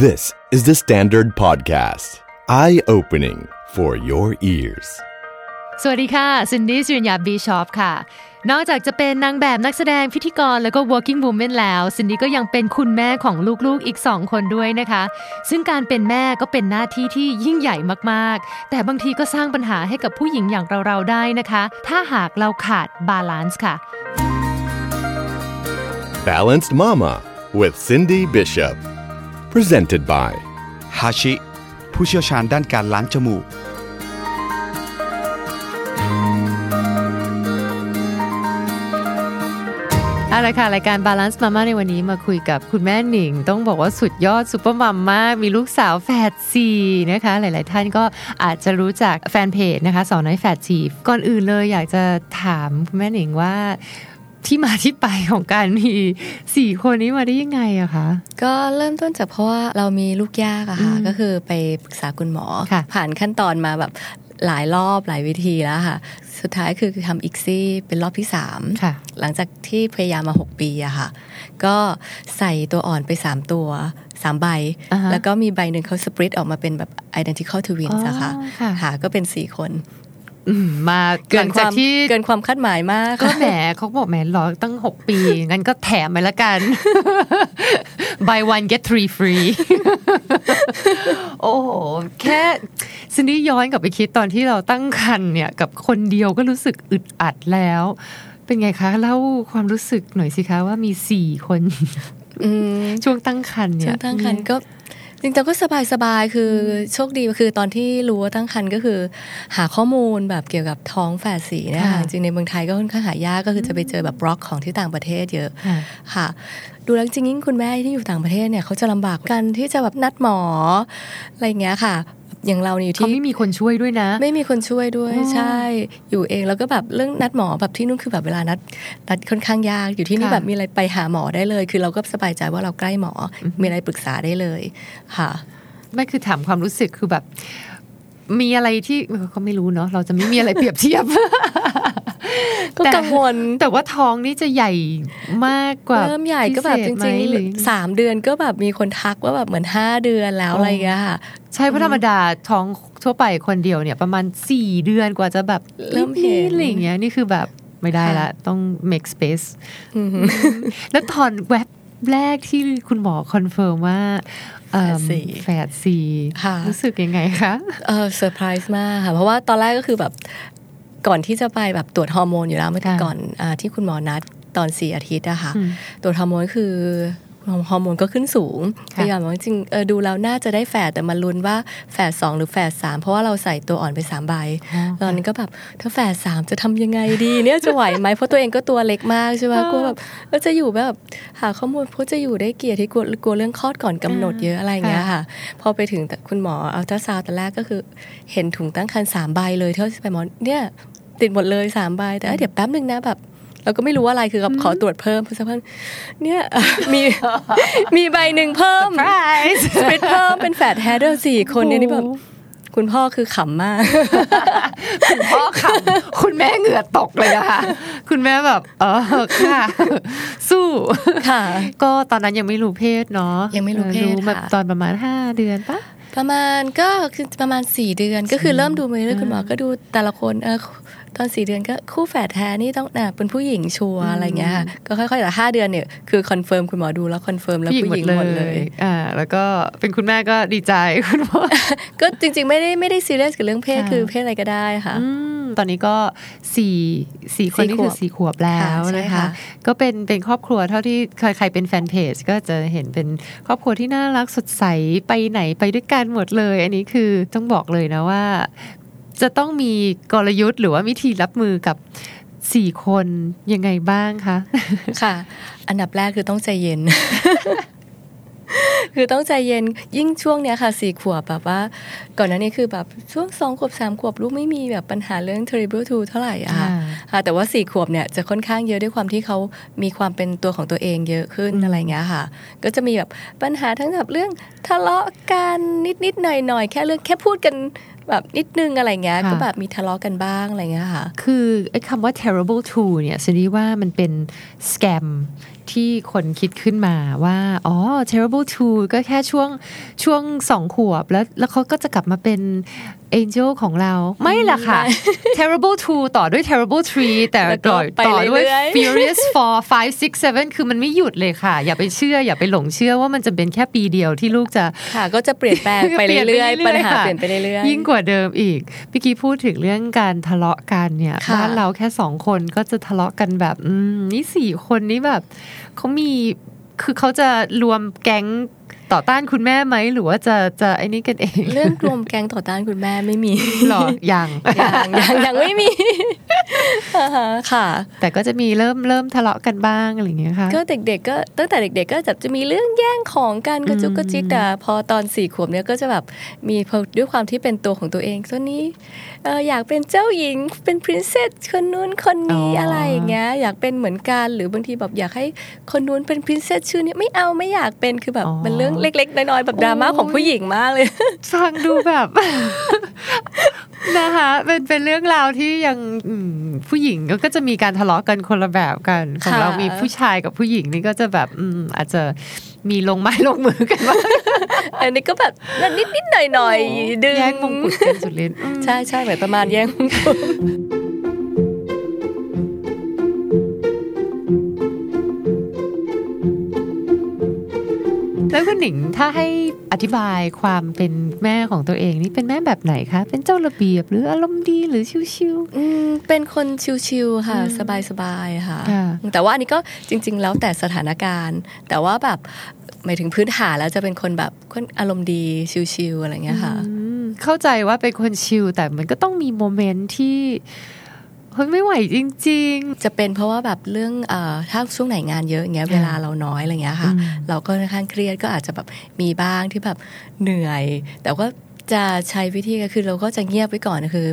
This is the Standard Podcast. Eye opening for your ears. สวัสดีค่ะซินดี้สิรินยาบิชอพค่ะ นอกจากจะเป็นนางแบบนักแสดงพิธีกรแล้วก็ working woman แล้วซินดี้ก็ยังเป็นคุณแม่ของลูกๆอีกสองคนด้วยนะคะ ซึ่งการเป็นแม่ก็เป็นหน้าที่ที่ยิ่งใหญ่มากๆ แต่บางทีก็สร้างปัญหาให้กับผู้หญิงอย่างเราๆได้นะคะ ถ้าหากเราขาด balance ค่ะ Balanced Mama with Cindy Bishop. Presented by ฮาชิผู้เชี่ยวชาญด้านการล้างจมูก เอาละค่ะรายการ Balance Mama ในวันนี้มาคุยกับคุณแม่หนิง ต้องบอกว่าสุดยอดซูเปอร์มัมมาก มีลูกสาวแฝดสี่นะคะ หลาย ๆ ท่านก็อาจจะรู้จักแฟนเพจนะคะสอนน้อยแฝดสี่ก่อนอื่นเลยอยากจะถามคุณแม่หนิงว่า ที่มาที่ไปของการมีสี่คนนี้มาได้ยังไงอะคะก็เริ่มต้นจากเพราะว่าเรามีลูกยากอะค่ะอืมก็คือไปปรึกษาคุณหมอค่ะผ่านขั้นตอนมาแบบหลายรอบหลายวิธีแล้วค่ะ สุดท้ายคือทำอีกซี่เป็นรอบที่3ค่ะหลังจากที่พยายามมา6ปีอะค่ะ ก็ใส่ตัวอ่อนไป3ตัว3ใบอ่าฮะแล้วก็มีใบหนึ่งเขาสปริตออกมาเป็นแบบ identical twins อะค่ะอ๋อค่ะค่ะก็เป็น4คนอื มมาเกิหลันงคจากวามที่เกินความคาดหมายมาก ก็แหมเขาบอกแหมรอตั้ง 6 ปี งั้นก็แถมไปละกัน buy one get three free โอ้โห แค่ซินดี้ย้อนกลับไปคิดตอนที่เราตั้งครรภ์เนี่ย กับคนเดียวก็รู้สึกอึดอัดแล้ว เป็นไงคะ เล่าความรู้สึกหน่อยสิคะว่ามีสี่คนอืมช่วงตั้งครรภ์เนี่ช่ยวงตั้งครรภ์ก็ จริงๆก็สบายสบายๆคือโชคดีคือตอนที่รู้ว่าตั้งครรภ์ก็คือ หาข้อมูลแบบเกี่ยวกับท้องแฝดสีเนยค่ะคะจริงๆในเมืองไทยก็ค่อนข้างหายากก็คือจะไปเจอแบบบล็อกของที่ต่างประเทศเยอะค่ะค่ะดูแล้วจริงๆยิ่งคุณแม่ที่อยู่ต่างประเทศเนี่ยเขาจะลำบากกันที่จะแบบนัดหมออะไรอย่างเงี้ยค่ะ อย่างเราเนี่ยอยู่เขาที่ไม่มีคนช่วยด้วยนะ ไม่มีคนช่วยด้วยอ๋อใช่ อยู่เองแล้วก็แบบเรื่องนัดหมอแบบที่นู่นคือแบบเวลานัดนัดค่อนข้างยากอยู่ที่นี่ค่ะแบบมีอะไรไปหาหมอได้เลย คือเราก็สบายใจว่าเราใกล้หมออมีอะไรปรึกษาได้เลยค่ะไม่คือถามความรู้สึกคือแบบมีอะไรที่เออก็ไม่รู้เนาะเราจะไม่มีอะไรเปรียบเทียบ ก็แต่กังวล แต่ว่าท้องนี่จะใหญ่มากกว่าเริ่มใหญ่ก็แบบพิจเศษไหมริงหรือๆสามเดือนก็แบบมีคนทักว่าแบบเหมือนห้าเดือนแล้วอะไรอย่างเงี้ยค่ะใช่เพราะธรรมดาท้องทั่วไปคนเดียวเนี่ยประมาณสี่เดือนกว่าจะแบบเริ่มเห็นอะไรอย่างเงี้ยนี่คือแบบไม่ได้ละ ต้อง make space อือหือแล้วตอนแว็บแรกที่คุณหมอ confirm ว่าเอิ่มแฝดสี่แฝดสี่ค่ะรู้สึกยังไงคะเออเซอร์ไพรส์มากค่ะ เพราะว่าตอนแรกก็คือแบบ ก่อนที่จะไปแบบตรวจฮอร์โมนอยู่แล้วเมื่อค่ะก่อนอาที่คุณหมอนัดตอนสี่อาทิตย์อะค่ะอืมตรวจฮอร์โมนคือฮอร์โมนก็ขึ้นสูงพค่ะยายามว่าจริงๆเออดูแล้วน่าจะได้แฝดแต่มาลุ้นว่าแฝดสองหรือแฝดสามเพราะว่าเราใส่ตัวอ่อนไปสามใบอ๋อตอนนี้ก็แบบถ้าแฝดสามจะทำยังไงดีเนี่ยจะไหวไหมเพราะตัวเองก็ตัวเล็กมากใช่ไหมกลัวแบบเออจะอยู่แบบหาข้อมูลเพราะจะอยู่ได้เกียรติที่กลัวกลัวเรื่องคลอดก่อนกำหนดเยอะอะไรอย่างเงี้ยค่ะ พอไปถึงคุณหมออัลตราซาวด์ตอนแรกก็คือ เห็นถุงตั้งครรภ์สามใบเลยเท่าที่ไปหมอเนี่ย ติดหมดเลยสามใบแต่เอ้ยเดี๋ยวแป๊บนึงนะแบบเราก็ไม่รู้ว่าอะไรคือแบบขอตรวจเพิ่มเพื่อสักพักเนี่ยมีมีใบหนึ่งเพิ่ม Surprise สปิดเพิ่มเป็นแฝดแฮร์เดอร์สี่คนเนี่ยนี่แบบคุณพ่อคือขำมาก คุณพ่อขำ คุณแม่เหงื่อตกเลยนะคะ คุณแม่แบบ เออค่ะ สู้ค่ะ ก็ตอนนั้นยังไม่รู้เพศเนาะ ยังไม่รู้เพศออรู้แบบค่ะตอนประมาณห้าเดือนปะประมาณก็คือประมาณสี่เดือน ก็คือเริ่มดูมาเรื่อยๆคุณหมอก็ดูแต่ละคนเออ ตอนสี่เดือนก็คู่แฝดแท้นี่ต้องน่ะเป็นผู้หญิงชัวร์อะไรเงี้ยค่ะก็ค่อยๆแต่ห้าเดือนเนี่ยคือ confirm คุณหมอดูแล้ว confirm แล้วผู้หญิงหมดเลยอ่าแล้วก็เป็นคุณแม่ก็ดีใจคุณพ่อก็จริงๆไม่ได้ไม่ได้ซีเรียสกับเรื่องเพศค่ะคือเพศอะไรก็ได้ค่ะอืมตอนนี้ก็สี่สี่คนสี่นี่ขวบคือสี่ขวบแล้วค่ะใช่นะคะค่ะก็เป็นเป็นครอบครัวเท่าที่ใครใครเป็นแฟนเพจก็จะเห็นเป็นครอบครัวที่น่ารักสดใสไปไหนไปด้วยกันหมดเลย อันนี้คือต้องบอกเลยนะว่า จะต้องมีกลยุทธ์ หรือว่าวิธีรับมือกับสี่คนยังไงบ้างคะ ค่ะ อันดับแรกคือต้องใจเย็น คือต้องใจเย็นยิ่งช่วงเนี้ยค่ะสี่ขวบแบบว่า ก่อนหน้านี้คือแบบช่วงสองขวบสามขวบลูกไม่มีแบบปัญหาเรื่อง terrible two เท่าไหร่อะค่ะอ่าค่ะแต่ว่าสี่ขวบเนี่ยจะค่อนข้างเยอะด้วยความที่เขามีความเป็นตัวของตัวเองเยอะขึ้นอะไรเงี้ยค่ะ ก็จะมีแบบปัญหาทั้งแบบเรื่องทะเลาะกันนิดๆหน่อยๆแค่เรื่องแค่พูดกัน แบบนิดนึงอะไรเงี้ยค่ะก็แบบมีทะเลาะกันบ้างอะไรเงี้ยค่ะ คือไอ้คำว่า terrible two เนี่ยซินดี้ว่ามันเป็นสแกมที่คนคิดขึ้นมาว่า อ๋อ terrible two ก็แค่ช่วงช่วงสองขวบแล้วแล้วเขาก็จะกลับมาเป็น angel ของเรา ไม่ล่ะค่ะ terrible two ต่อด้วย terrible three แต่แล้วก็ต่อไปต่อด้วยเรื่อยๆ furious four five six seven คือมันไม่หยุดเลยค่ะ อย่าไปเชื่อ อย่าไปหลงเชื่อว่ามันจะเป็นแค่ปีเดียวที่ลูกจะค่ะ ก็จะเปลี่ยนแปลงไปเปลี่ยนไปเรื่อยเรื่อยๆๆปัญหาค่ะเปลี่ยนไปเรื่อยๆยิ่งกว่าเดิมอีกพี่กี้พูดถึงเรื่องการทะเลาะกันเนี่ยค่ะบ้านเราแค่สองคนก็จะทะเลาะกันแบบอืมนี่สี่คนนี้แบบเขามีคือเขาจะรวมแก๊ง ต่อต้านคุณแม่ไหมหรือว่าจะจะไอ้นี่กันเอง เรื่องรวมแก๊งต่อต้านคุณแม่ไม่มีหรอยังยังยังยังไม่มีอ่าฮะค่ะ แต่ก็จะมีเริ่มเริ่มทะเลาะกันบ้างอะไรอย่างเงี้ยค่ะก็เด็ก ๆ ก็ตั้งแต่เด็ก ๆ ก็จะจะมีเรื่องแย่งของกันกระจุกกระจิกแต่พอตอนสี่ขวบเนี้ยก็จะแบบมีพอด้วยความที่เป็นตัวของตัวเองตัวนี้เอออยากเป็นเจ้าหญิงเป็นพรินเซสคนนู้นคนนี้อ๋อออะไรอย่างเงี้ยอยากเป็นเหมือนกันหรือบางทีแบบอยากให้คนนู้นเป็นพรินเซสชื่อนี้ไม่เอาไม่อยากเป็นคือแบบเป็นเรื่องเล็ก ๆ น้อยๆแบบดราม่าของผู้หญิงมากเลยฟังดูแบบนะคะเป็นเป็นเรื่องราวที่ยังอืมผู้หญิงก็ก็จะมีการทะเลาะกันคนละแบบกันของค่ะเรามีผู้ชายกับผู้หญิงนี่ก็จะแบบอืมอาจจะมีลงไม้ลงมือกันบ้างอันนี้ก็แบบนิดๆหน่อยๆดึงแย่งมงกุฎกันสุดฤทธิ์อืมใช่ใช่เหมือนประมาณแย่งมงกุฎ แล้วคุณหนิงถ้าให้อธิบายความเป็นแม่ของตัวเองนี่เป็นแม่แบบไหนคะ เป็นเจ้าระเบียบหรืออารมณ์ดีหรือชิวอืมเป็นคนชิวๆค่ะอืมสบายๆค่ะค่ะ แต่ว่าอันนี้ก็จริง ๆ แล้วแต่สถานการณ์ แต่ว่าแบบหมายถึงพื้นฐานแล้วจะเป็นคนแบบคนอารมณ์ดีชิวๆอะไรอย่างเงี้ยค่ะๆอืมเข้าใจว่าเป็นคนชิลแต่มันก็ต้องมีโมเมนต์ที่ เฮ้ยไม่ไหวจริงจะเป็นเพราะว่าแบบเรื่องเอ่อถ้าช่วงไหนงานเยอะอย่างเงี้ยค่ะเวลาเราน้อยอะไรเงี้ยค่ะอืมเราก็ค่อนข้างเครียดก็อาจจะแบบมีบ้างที่แบบเหนื่อย แต่ว่าจะใช้วิธีก็คือเราก็จะเงียบไว้ก่อนคือ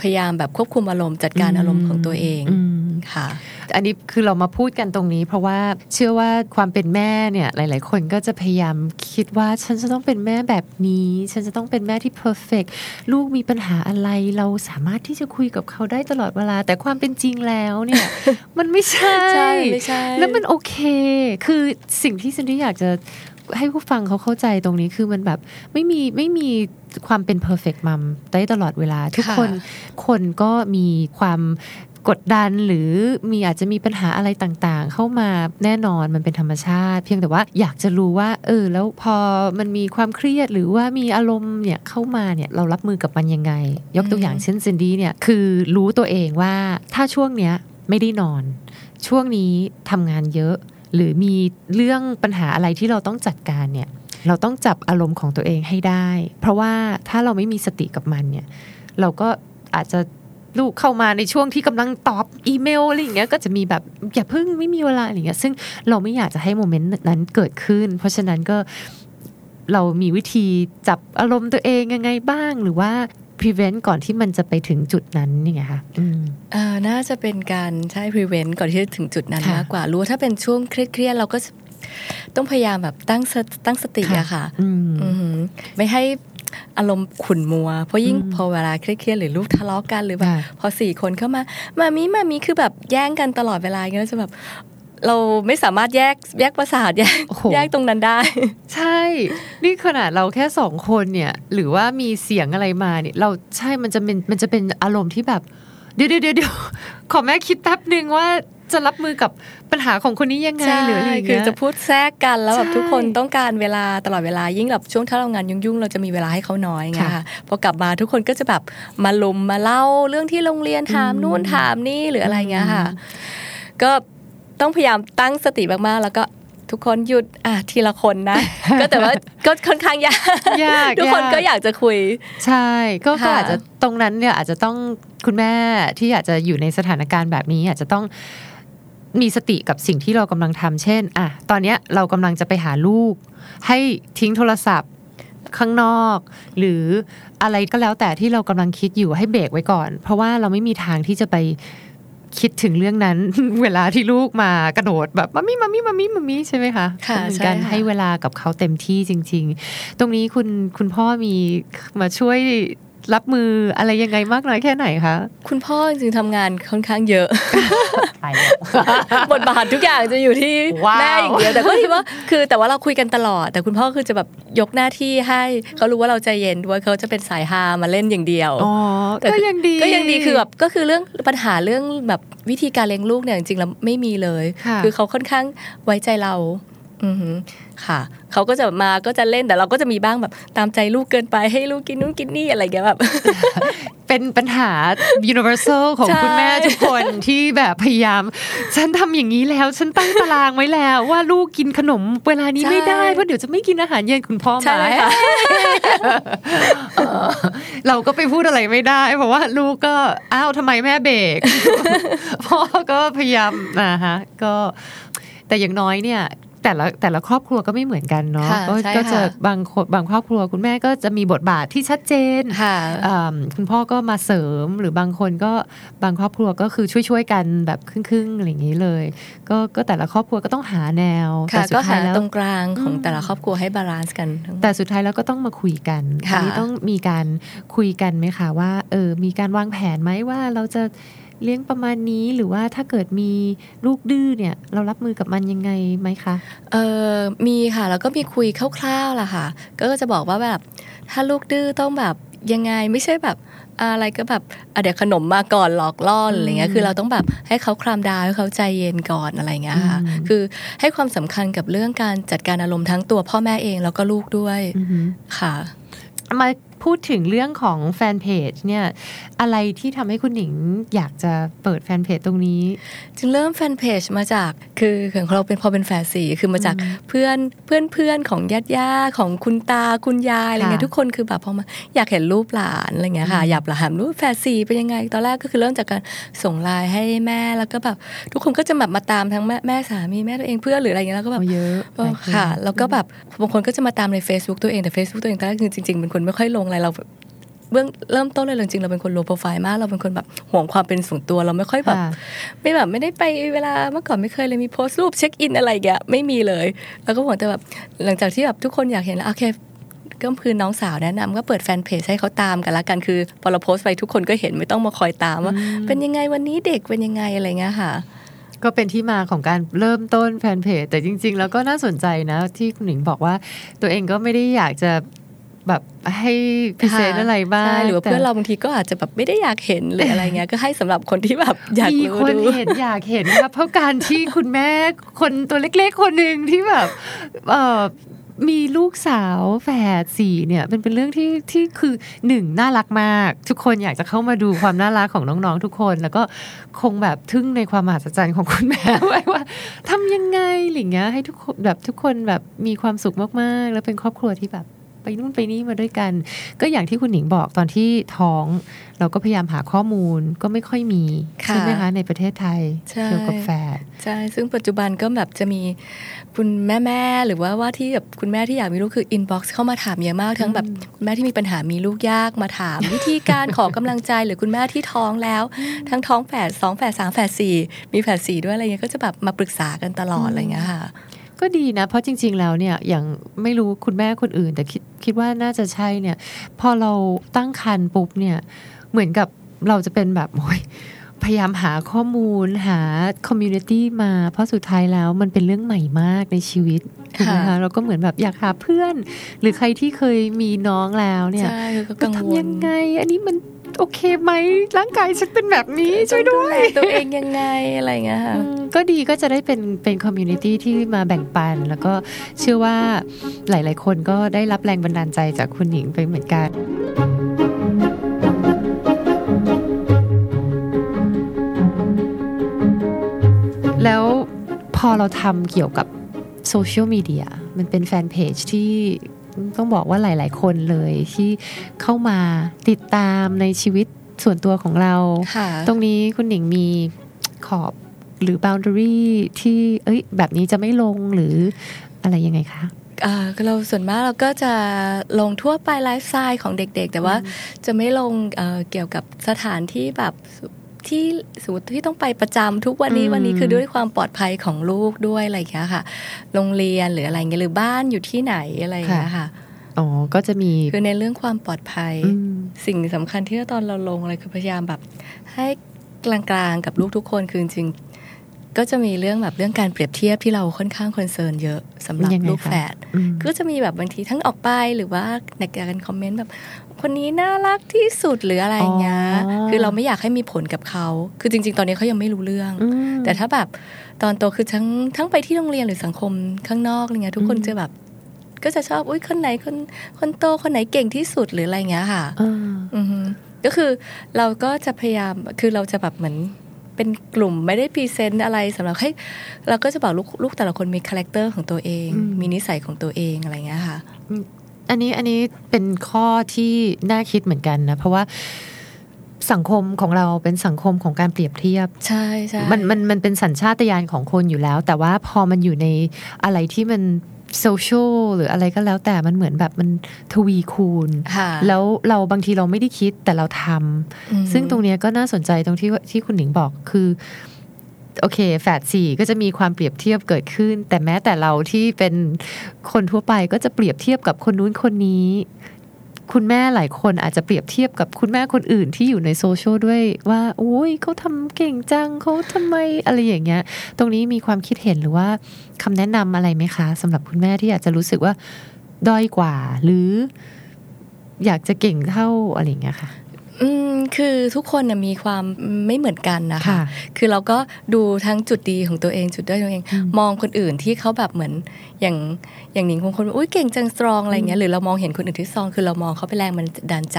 พยายามแบบควบคุมอารมณ์จัดการอารมณ์ของตัวเองอืมค่ะ อันนี้คือเรามาพูดกันตรงนี้ เพราะว่าเชื่อว่าความเป็นแม่เนี่ยหลาย ๆ คนก็จะพยายามคิดว่าฉันจะต้องเป็นแม่แบบนี้ ฉันจะต้องเป็นแม่ที่ perfect ลูกมีปัญหาอะไรเราสามารถที่จะคุยกับเขาได้ตลอดเวลา แต่ความเป็นจริงแล้วเนี่ย มันไม่ใช่ใช่ไม่ใช่แล้วมันโอเค คือสิ่งที่ซินดี้อยากจะ ให้ผู้ฟังเขาเข้าใจตรงนี้คือมันแบบไม่มีไม่มีความเป็น perfect mom ได้ตลอดเวลา ทุกค่ะคนคนก็มีความกดดันหรือมีอาจจะมีปัญหาอะไรต่างๆ เข้ามาแน่นอนมันเป็นธรรมชาติ เพียงแต่ว่าอยากจะรู้ว่า เออ แล้วพอมันมีความเครียดหรือว่ามีอารมณ์เนี่ยเข้ามาเนี่ยเรารับมือกับมันยังไง ยกตัวอย่างเช่นซินดี้เนี่ยคือรู้ตัวเองว่าถ้าช่วงเนี้ยไม่ได้นอน ช่วงนี้ทำงานเยอะ หรือมีเรื่องปัญหาอะไรที่เราต้องจัดการเนี่ยเราต้องจับอารมณ์ของตัวเองให้ได้ เพราะว่าถ้าเราไม่มีสติกับมันเนี่ย เราก็อาจจะลูกเข้ามาในช่วงที่กำลังตอบอีเมลอะไรอย่างเงี้ยก็จะมีแบบอย่าพิ่งไม่มีเวลาอะไรอย่างเงี้ยซึ่งเราไม่อยากจะให้โมเมนต์นั้นเกิดขึ้น เพราะฉะนั้นก็เรามีวิธีจับอารมณ์ตัวเองยังไงบ้าง หรือว่า prevent ก่อนที่มันจะไปถึงจุดนั้นยังไงคะอืมเอ่อน่าจะเป็นการใช้ prevent ก่อนที่จะถึงจุดนั้นค่ะมากกว่ารู้ว่าถ้าเป็นช่วงเครียดๆเราก็จะต้องพยายามแบบตั้งสติตั้งสติอะค่ะอืมอือหือไม่ให้อารมณ์ขุ่นมัว เพราะยิ่งอืมพอเวลาเครียดๆหรือลูกทะเลาะกันหรือแบบค่ะพอสี่คนเข้ามามามีมามีคือแบบแย่งกันตลอดเวลาอย่างเงี้ยเราจะแบบ เราไม่สามารถแยกแยกประสาทแยกโอ้โหแยกตรงนั้นได้ ใช่ นี่ขนาดเราแค่สองคนเนี่ย หรือว่ามีเสียงอะไรมาเนี่ย เราใช่มันจะเป็นมันจะเป็นอารมณ์ที่แบบ เดี๋ยวเดี๋ยวเดี๋ยวเดี๋ยวขอแม่คิดแป๊บหนึ่งว่าจะรับมือกับปัญหาของคนนี้ยังไงใช่หรืออะไรอย่างคือเงี้ยจะพูดแทรกกันแล้วแบบใช่ทุกคนต้องการเวลาตลอดเวลายิ่งแบบช่วงถ้าเรางานยุ่งๆ เราจะมีเวลาให้เขาน้อยไงค่ะค่ะพอกลับมาทุกคนก็จะแบบมาลุมมาเล่าเรื่องที่โรงเรียนถามอืมนู่นถามนี่หรืออะไรเงี้ยค่ะอืมก็ ต้องพยายามตั้งสติมากๆ แล้วก็ทุกคนหยุดอะทีละคนนะ ก็แต่ว่าก็ค่อนข้างยากยากทุกคนยากก็อยากจะคุย ใช่ ก็ก็ค่ะอาจจะตรงนั้นเนี่ยอาจจะต้องคุณแม่ที่อาจจะอยู่ในสถานการณ์แบบนี้อาจจะต้องมีสติกับสิ่งที่เรากำลังทำเช่น อะ ตอนเนี้ยเรากำลังจะไปหาลูก ให้ทิ้งโทรศัพท์ข้างนอก หรืออะไรก็แล้วแต่ที่เรากำลังคิดอยู่ให้เบรกไว้ก่อน เพราะว่าเราไม่มีทางที่จะไป คิดถึงเรื่องนั้น เวลาที่ลูกมากระโดดแบบมัมมี่มัมมี่มัมมี่มัมมี่ใช่ไหมคะค่ะเป็นใช่การค่ะให้เวลากับเขาเต็มที่จริง ๆ ตรงนี้คุณคุณพ่อมีมาช่วย รับมืออะไรยังไงมากน้อยแค่ไหนคะ คุณพ่อจริงๆทำงานค่อนข้างเยอะไปแล้วบทบาททุกอย่างจะอยู่ที่ว้าวแม่อย่างเดียวแต่ก็คิดว่าคือแต่ว่าเราคุยกันตลอด แต่คุณพ่อคือจะแบบยกหน้าที่ให้เขารู้ว่าเราใจเย็นด้วยเขาจะเป็นสายฮามาเล่นอย่างเดียวอ๋อแต่ก็ยังดีก็ยังดีคือแบบก็คือเรื่องปัญหาเรื่องแบบวิธีการเลี้ยงลูกเนี่ยจริงๆแล้วไม่มีเลยค่ะอเขาค่อนข้างไว้ใจเรา อือหือ ค่ะเขาก็จะมาก็จะเล่นแต่เราก็จะมีบ้างแบบตามใจลูกเกินไปให้ลูกกินนู่นกินนี่อะไรอย่างเงี้ยแบบเป็นปัญหา universal ของใช่คุณแม่ทุกคนที่แบบพยายาม ฉันทำอย่างนี้แล้ว ฉันตั้งตารางไว้แล้ว ว่าลูกกินขนมเวลานี้ไม่ได้เพราะเดี๋ยวจะไม่กินอาหารเย็นคุณพ่อใช่มาค่ะเออเราก็ไปพูดอะไรไม่ได้ เพราะว่าลูกก็อ้าวทำไมแม่เบรกพ่อก็พยายามนะฮะก็แต่อย่างน้อยเนี่ย แต่ละแต่ละครอบครัวก็ไม่เหมือนกันเนาะค่ะก็ใช่ก็จะค่ะบางคนบางครอบครัว คุณแม่ก็จะมีบทบาทที่ชัดเจนค่ะอ่าคุณพ่อก็มาเสริมหรือบางคนก็บางครอบครัวก็คือช่วยๆกันแบบครึ่งๆอะไรอย่างนี้เลย ก็ก็แต่ละครอบครัวก็ต้องหาแนวค่ะแต่สุก็ดท้าหายแล้วตรงกลางของอืมแต่ละครอบครัวให้ balance กันทั้งแต่สุดท้ายแล้วก็ต้องมาคุยกันค่ะอันนี้ต้องมีการคุยกันไหมคะว่าเออมีการวางแผนไหมว่าเราจะ เลี้ยงประมาณนี้หรือว่าถ้าเกิดมีลูกดื้อเนี่ย เรารับมือกับมันยังไงไหมคะเออมีค่ะ แล้วก็มีคุยคร่าวๆล่ะค่ะ ก็จะบอกว่าแบบถ้าลูกดื้อต้องแบบยังไงไม่ใช่แบบอะไรก็แบบอะเดี๋ยวขนมมาก่อนหลอกล่ออะไรเงี้ยคือเราต้องแบบให้เขา calm down ให้เขาใจเย็นก่อนอะไรเงี้ยค่ะอืมคือให้ความสำคัญกับเรื่องการจัดการอารมณ์ทั้งตัวพ่อแม่เองแล้วก็ลูกด้วยอือหือค่ะมา พูดถึงเรื่องของแฟนเพจเนี่ยอะไรที่ทำให้คุณหนิงอยากจะเปิดแฟนเพจตรงนี้ จึงเริ่มแฟนเพจมาจากคือของเราเป็นพอเป็นแฝดสี่คือมาจากเพื่อนเพื่อนเพื่อนของญาติญาติของคุณตาคุณยายอะไรเงี้ยค่ะทุกคนคือแบบพอมาอยากเห็นรูปหลานอะไรเงี้ยค่ะอยากหลานรูปแฝดสี่เป็นยังไง ตอนแรกก็คือเริ่มจากการส่งไลน์ให้แม่แล้วก็แบบทุกคนก็จะแบบมาตามทั้งแม่แม่สามีแม่ตัวเองเพื่อนหรืออะไรเงี้ยแล้วก็แบบเอาเยอะเออค่ะแล้วก็แบบบางคนก็จะมาตามใน Facebook ตัวเองแต่ Facebook ตัวเองตอนแรกคือจริงๆเป็นคนไม่ค่อยลงอะไรเราเบื้องเริ่มต้นเลยจริงๆเราเป็นคนโลโปรไฟล์มาก เราเป็นคนแบบห่วงความเป็นส่วนตัวเราไม่ค่อยแบบค่ะไม่แบบไม่ได้ไปเวลาเมื่อก่อนไม่เคยเลยมีโพสต์รูปเช็คอินอะไรอย่างเงี้ยไม่มีเลย แล้วก็หวังแต่แบบหลังจากที่แบบทุกคนอยากเห็นแล้วโอเคก็คือน้องสาวแนะนำก็เปิดแฟนเพจให้เขาตามกันละกันคือพอเราโพสต์ไปทุกคนก็เห็นไม่ต้องมาคอยตามว่า เป็นยังไงวันนี้เด็กเป็นยังไงอะไรเงี้ยค่ะ ก็เป็นที่มาของการเริ่มต้นแฟนเพจแต่จริง ๆ แล้วก็น่าสนใจนะที่คุณหนิงบอกว่าตัวเองก็ไม่ได้อยากจะ แบบให้พิเศษอะไรบ้างใช่หรือว่าแต่เพื่อนเราบางทีก็อาจจะแบบไม่ได้อยากเห็นหรืออะไรเงี้ยก็ให้สำหรับคนที่แบบอยากมีรู้คนดูเห็นอยากเห็นครับเพราะการที่คุณแม่คนตัวเล็กๆคนหนึ่งที่แบบเออมีลูกสาวแฝดสี่เนี่ยเป็นเป็นเรื่องที่ที่คือหนึ่งน่ารักมาก ทุกคนอยากจะเข้ามาดูความน่ารักของน้องๆทุกคน แล้วก็คงแบบทึ่งในความมหัศจรรย์ของคุณแม่ไว้ว่าทำยังไงอะไรอย่างเงี้ยให้ทุกคนแบบทุกคนแบบมีความสุขมากๆ แล้วเป็นครอบครัวที่แบบ ไปนู่นไปนี่มาด้วยกัน ก็อย่างที่คุณหนิงบอกตอนที่ท้อง เราก็พยายามหาข้อมูลก็ไม่ค่อยมีค่ะใช่ไหมคะในประเทศไทยใช่เกี่ยวกับแฝดใช่ซึ่งปัจจุบันก็แบบจะมีคุณแม่แม่ๆหรือว่าว่าที่แบบคุณแม่ที่อยากมีลูกคือ inbox เข้ามาถามเยอะมากทั้งแบบคุณแม่ที่มีปัญหามีลูกยากมาถาม วิธีการขอกำลังใจหรือคุณแม่ที่ท้องแล้ว ทั้งท้องแฝดสองแฝดสามแฝดสี่มีแฝดสี่ด้วยอะไรเงี้ยก็จะแบบมาปรึกษากันตลอดอะไรเงี้ยค่ะ ก็ดีนะ เพราะจริง ๆ แล้วเนี่ยอย่างไม่รู้คุณแม่คนอื่น แต่คิดคิดว่าน่าจะใช่เนี่ย พอเราตั้งครรภ์ปุ๊บเนี่ย เหมือนกับเราจะเป็นแบบโอ้ยพยายามหาข้อมูลหา community มา เพราะสุดท้ายแล้วมันเป็นเรื่องใหม่มากในชีวิตถูกไหมคะค่ะเราก็เหมือนแบบอยากหาเพื่อน หรือใครที่เคยมีน้องแล้วเนี่ยใช่คือก็มักันงวลทำยังไง อันนี้มัน โอเคไหมร่างกายฉันเป็นแบบนี้ช่วยด้วยต้องแลตัวเองยังไงอะไรเงี้ยค่ะอืมก็ดีก็จะได้เป็นเป็นคอมมูนิตี้ที่มาแบ่งปัน แล้วก็เชื่อว่าหลาย ๆ คนก็ได้รับแรงบันดาลใจจากคุณหญิงไปเหมือนกันแล้วพอเราทำเกี่ยวกับโซเชียลมีเดียมันเป็นแฟนเพจที่ ต้องบอกว่าหลาย ๆ คนเลยที่เข้ามาติดตามในชีวิตส่วนตัวของเราค่ะตรงนี้คุณหนิงมีขอบหรือ boundary ที่เอ้ยแบบนี้จะไม่ลงหรืออะไรยังไงคะอ่าเราส่วนมากเราก็จะลงทั่วไปไลฟ์สไตล์ของเด็กๆ แต่ว่าจะไม่ลงเอ่อเกี่ยวกับสถานที่แบบ ที่สมมติที่ต้องไปประจำทุกวันนี้อืมวันนี้คือด้วยความปลอดภัยของลูกด้วยอะไรอย่างเงี้ยค่ะ โรงเรียนหรืออะไรเงี้ยหรือบ้านอยู่ที่ไหนอะไรอย่างเงี้ยค่ะอ๋อ ก็จะมี คือในเรื่องความปลอดภัยอืมสิ่งสำคัญที่ตอนเราลงอะไรคือพยายามแบบ ให้กลางๆกับลูกทุกคนคือจริงๆ ก็จะมีเรื่องแบบเรื่องการเปรียบเทียบที่เราค่อนข้างคอนเซิร์นเยอะสำหรับยังไงลูกคะแฝดอืมก็จะมีแบบบางทีทั้งออกไปหรือว่าในการคอมเมนต์แบบ คนนี้น่ารักที่สุดหรืออะไรอย่างเงี้ยอ๋อคือเราไม่อยากให้มีผลกับเขา คือจริง ๆ ตอนนี้เขายังไม่รู้เรื่องอืมแต่ถ้าแบบตอนโตคือทั้งทั้งไปที่โรงเรียนหรือสังคมข้างนอกอะไรเงี้ยทุกคนอืมจะแบบก็จะชอบอุ้ยคนไหนคนคนโตคนไหนเก่งที่สุดหรืออะไรเงี้ยค่ะอ่าอือฮึก็คือเราก็จะพยายามคือเราจะแบบเหมือน เป็นกลุ่มไม่ได้ present อะไรสำหรับให้เราก็จะบอกลูกลูกแต่ละคนมี character ของตัวเอง มีนิสัยของตัวเองอะไรเงี้ยค่ะ อันนี้อันนี้เป็นข้อที่น่าคิดเหมือนกันนะ เพราะว่าสังคมของเราเป็นสังคมของการเปรียบเทียบ ใช่ใช่มันมันมันเป็นสัญชาตญาณของคนอยู่แล้ว แต่ว่าพอมันอยู่ในอะไรที่มัน โซเชียลหรืออะไรก็แล้วแต่มันเหมือนแบบมันทวีคูณค่ะแล้วเราบางทีเราไม่ได้คิดแต่เราทำอืมซึ่งตรงเนี้ยก็น่าสนใจตรงที่ว่าที่คุณหนิงบอกคือโอเคแฝดสี่ก็จะมีความเปรียบเทียบเกิดขึ้น แต่แม้แต่เราที่เป็นคนทั่วไปก็จะเปรียบเทียบกับคนนู้นคนนี้ คุณแม่หลายคนอาจจะเปรียบเทียบกับคุณแม่คนอื่นที่อยู่ในโซเชียลด้วยว่าโอ้ยเขาทำเก่งจังเขาทำไมอะไรอย่างเงี้ย ตรงนี้มีความคิดเห็นหรือว่าคำแนะนำอะไรไหมคะสำหรับคุณแม่ที่อาจจะรู้สึกว่าด้อยกว่า หรือ อยากจะเก่งเท่าอะไรอย่างเงี้ยค่ะอืมคือทุกคนนะมีความไม่เหมือนกันนะคะค่ะคือเราก็ดูทั้งจุดดีของตัวเองจุดด้อยของตัวเองอืมมองคนอื่นที่เขาแบบเหมือน อย่างอย่างหนิงบางคนอุ้ยเก่งจังสตรองอะไรเงี้ยหรือเรามองเห็นคนอื่นที่สตรอง คือเรามองเขาเป็นแรงมันดานใจ